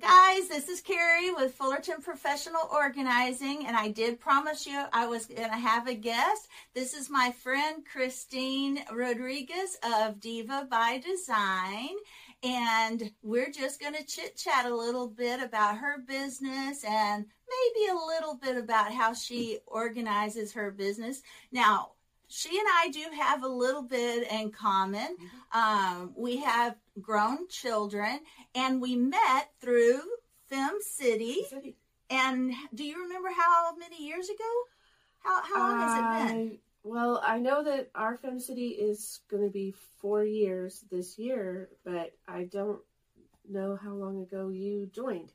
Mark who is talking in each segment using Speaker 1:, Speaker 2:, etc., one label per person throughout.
Speaker 1: guys. This is Carrie with Fullerton Professional Organizing, and I did promise you I was going to have a guest. This is my friend Christine Rodriguez of Diva by Design, and we're just going to chit chat a little bit about her business and maybe a little bit about how she organizes her business. Now, she and I do have a little bit in common. Mm-hmm. Um, we have grown children, and we met through Fem City. City. And do you remember how many years ago? How, how long has it been?
Speaker 2: Well, I know that our Fem City is going to be four years this year, but I don't know how long ago you joined.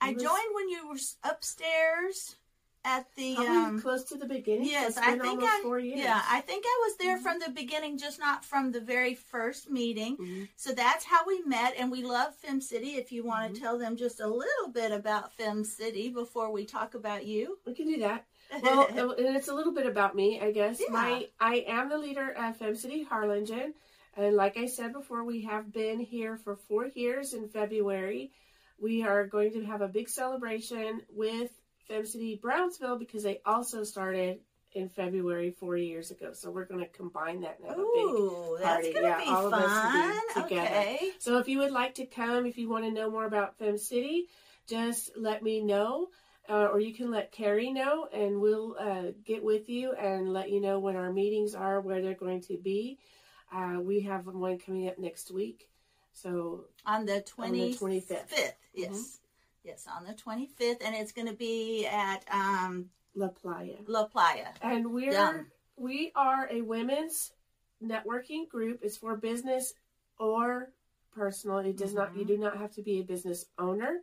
Speaker 1: I was... joined when you were upstairs at the
Speaker 2: um, close to the beginning.
Speaker 1: Yes, I think I yeah, I think I was there mm-hmm. from the beginning, just not from the very first meeting. Mm-hmm. So that's how we met, and we love Fem City. If you want to mm-hmm. tell them just a little bit about Fem City before we talk about you,
Speaker 2: we can do that. Well, and it's a little bit about me, I guess. Yeah. My I am the leader of Fem City Harlingen, and like I said before, we have been here for four years in February. We are going to have a big celebration with Fem City Brownsville because they also started in February four years ago. So we're going to combine that now.
Speaker 1: Ooh, that's going to yeah, be all fun. Of us to be together. Okay.
Speaker 2: So if you would like to come, if you want to know more about Fem City, just let me know. Uh, or you can let Carrie know, and we'll uh, get with you and let you know when our meetings are, where they're going to be. Uh, we have one coming up next week. So
Speaker 1: on the 20th, 25th. yes. Mm-hmm. Yes, on the 25th, and it's going to be at um,
Speaker 2: La Playa.
Speaker 1: La Playa.
Speaker 2: And we're Yum. we are a women's networking group. It's for business or personal. It does mm-hmm. not. You mm-hmm. do not have to be a business owner.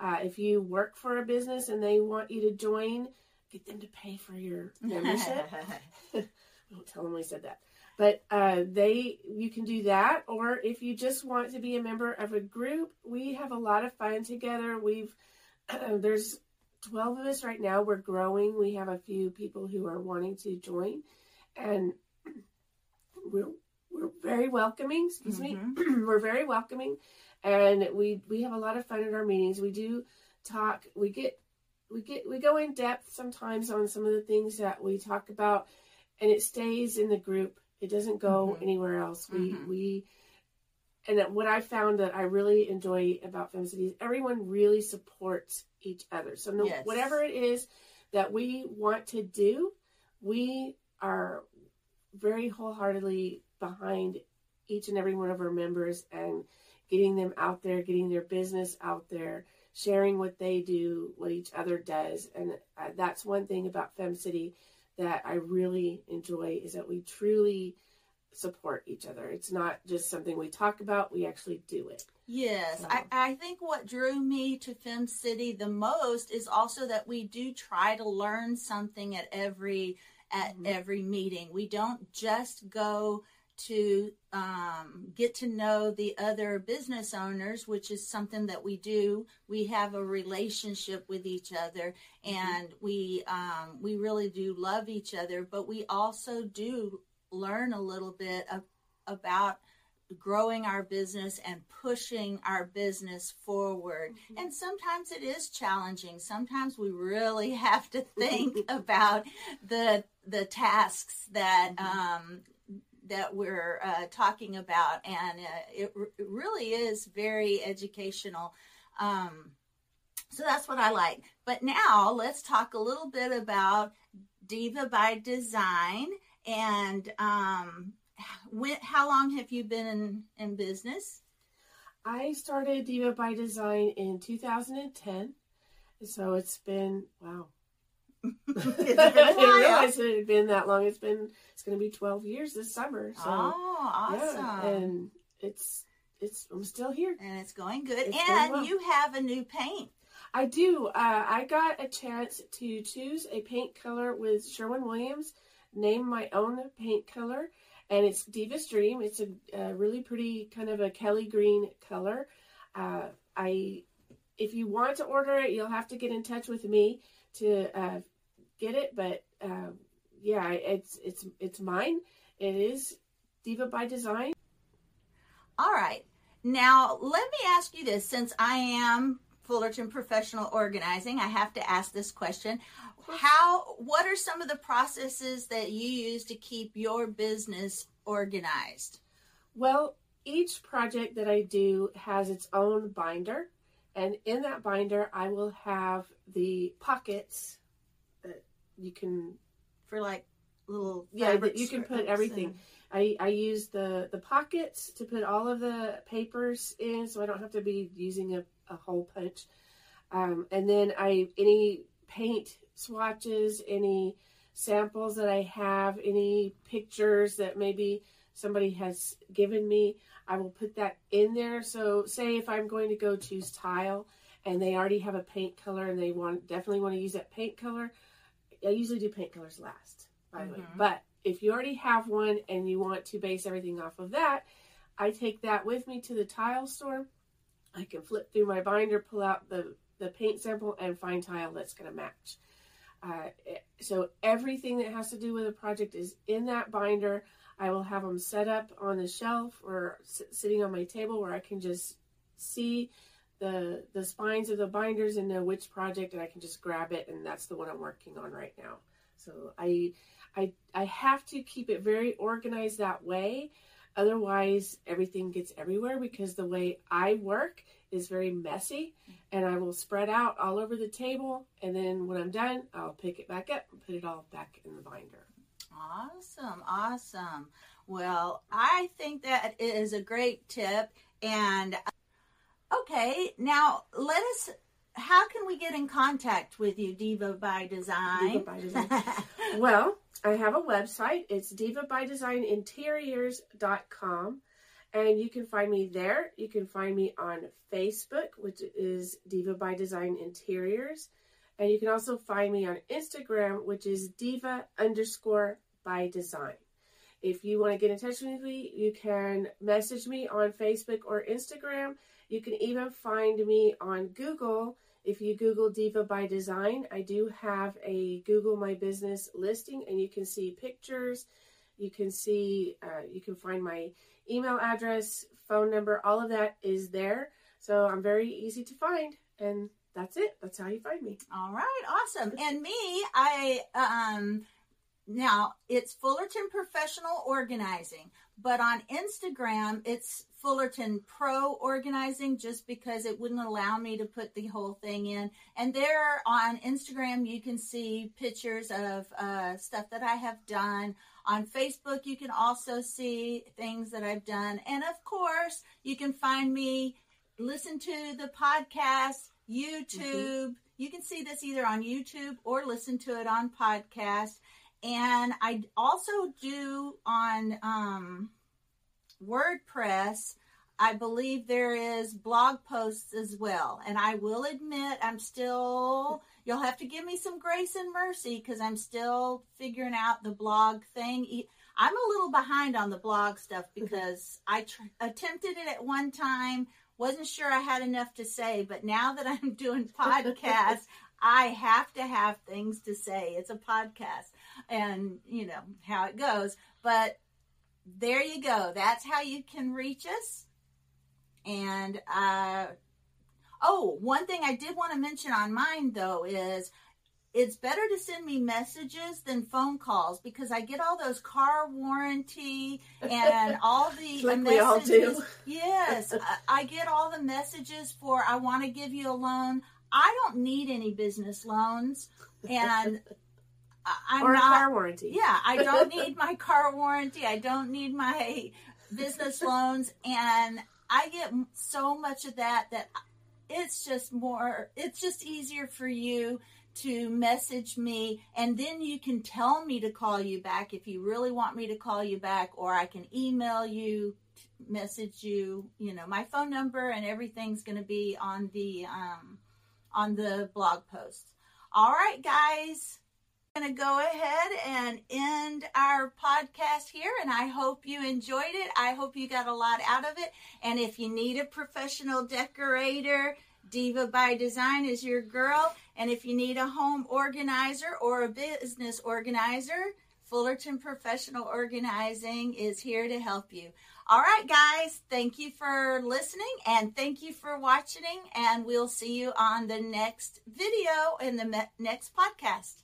Speaker 2: Uh, if you work for a business and they want you to join, get them to pay for your membership. Don't tell them we said that. But uh, they, you can do that, or if you just want to be a member of a group, we have a lot of fun together. We've uh, there's 12 of us right now. We're growing. We have a few people who are wanting to join, and we're we're very welcoming. Excuse mm-hmm. me, we're very welcoming, and we we have a lot of fun at our meetings. We do talk. We get we get we go in depth sometimes on some of the things that we talk about, and it stays in the group it doesn't go mm-hmm. anywhere else. We mm-hmm. we and what I found that I really enjoy about Fem City is everyone really supports each other. So no, yes. whatever it is that we want to do, we are very wholeheartedly behind each and every one of our members and getting them out there, getting their business out there, sharing what they do, what each other does, and uh, that's one thing about Fem City that I really enjoy is that we truly support each other. It's not just something we talk about, we actually do it.
Speaker 1: Yes, so. I, I think what drew me to Fem City the most is also that we do try to learn something at every at mm-hmm. every meeting. We don't just go to um, get to know the other business owners, which is something that we do. We have a relationship with each other, mm-hmm. and mm-hmm. we um, we really do love each other. But we also do learn a little bit of, about growing our business and pushing our business forward. Mm-hmm. And sometimes it is challenging. Sometimes we really have to think about the the tasks that mm-hmm. um, that we're uh, talking about, and uh, it, r- it, really is very educational. Um, so that's what I like. But now let's talk a little bit about Diva by Design and um, when, how long have you been in, in business?
Speaker 2: I started Diva by Design in 2010. So it's been, wow,
Speaker 1: I didn't
Speaker 2: realize it had been that long. It's been it's going to be twelve years this summer. So,
Speaker 1: oh, awesome!
Speaker 2: Yeah, and it's it's I'm still here,
Speaker 1: and it's going good. It's and well. you have a new paint.
Speaker 2: I do. Uh, I got a chance to choose a paint color with Sherwin Williams. Name my own paint color, and it's Diva's Dream. It's a, a really pretty kind of a Kelly green color. Uh, I, if you want to order it, you'll have to get in touch with me to uh, get it, but uh, yeah, it's it's it's mine. It is Diva by Design.
Speaker 1: All right. Now, let me ask you this since I am Fullerton Professional Organizing, I have to ask this question. How what are some of the processes that you use to keep your business organized?
Speaker 2: Well, each project that I do has its own binder, and in that binder, I will have the pockets you can
Speaker 1: For like little
Speaker 2: yeah you can put everything.
Speaker 1: and-
Speaker 2: I, I use the, the pockets to put all of the papers in so I don't have to be using a, a hole punch. Um, and then I any paint swatches, any samples that I have, any pictures that maybe somebody has given me, I will put that in there. So say if I'm going to go choose tile and they already have a paint color and they want definitely want to use that paint color, I usually do paint colors last, by the way.
Speaker 1: Mhm.
Speaker 2: But if you already have one and you want to base everything off of that, I take that with me to the tile store. I can flip through my binder, pull out the, the paint sample, and find tile that's going to match. Uh, so everything that has to do with a project is in that binder. I will have them set up on the shelf or s- sitting on my table where I can just see the the spines of the binders and know which project, and I can just grab it, and that's the one I'm working on right now. So I I I have to keep it very organized that way. Otherwise, everything gets everywhere because the way I work is very messy and I will spread out all over the table. And then when I'm done, I'll pick it back up and put it all back in the binder.
Speaker 1: Awesome, awesome. Well, I think that is a great tip. And okay, now let us. How can we get in contact with you, Diva by Design?
Speaker 2: Diva by Design. Well, I have a website. It's divabydesigninteriors.com. And you can find me there. You can find me on Facebook, which is Diva by Design Interiors. And you can also find me on Instagram, which is diva underscore by design. If you want to get in touch with me, you can message me on Facebook or Instagram. You can even find me on Google. If you Google Diva by Design, I do have a Google My Business listing, and you can see pictures. You can see, uh, you can find my email address, phone number, all of that is there. So I'm very easy to find, and that's it. That's how you find me.
Speaker 1: All right, awesome. And me, I um now it's Fullerton Professional Organizing, but on Instagram it's Fullerton Pro Organizing just because it wouldn't allow me to put the whole thing in. And there on Instagram you can see pictures of uh, stuff that I have done. On Facebook you can also see things that I've done. And of course, you can find me listen to the podcast, YouTube. You can see this either on YouTube or listen to it on podcast. And I also do on um, WordPress. I believe there is blog posts as well. And I will admit, I'm still, you'll have to give me some grace and mercy because I'm still figuring out the blog thing. I'm a little behind on the blog stuff because I tr- attempted it at one time, wasn't sure I had enough to say, but now that I'm doing podcasts, I have to have things to say. It's a podcast and you know how it goes. But there you go. That's how you can reach us. And uh, oh, one thing I did want to mention on mine though is it's better to send me messages than phone calls because I get all those car warranty and all the
Speaker 2: Like we all
Speaker 1: messages.
Speaker 2: do.
Speaker 1: yes, I, get all the messages for I want to give you a loan. I don't need any business loans, and I'm
Speaker 2: or a
Speaker 1: not.
Speaker 2: car warranty.
Speaker 1: Yeah, I don't need my car warranty. I don't need my business loans. And I get so much of that that it's just more, it's just easier for you to message me and then you can tell me to call you back if you really want me to call you back or I can email you message you you know my phone number and everything's going to be on the um on the blog post all right guys going to go ahead and end our podcast here and I hope you enjoyed it. I hope you got a lot out of it. And if you need a professional decorator, Diva by Design is your girl. And if you need a home organizer or a business organizer, Fullerton Professional Organizing is here to help you. All right, guys, thank you for listening and thank you for watching. And we'll see you on the next video in the next podcast.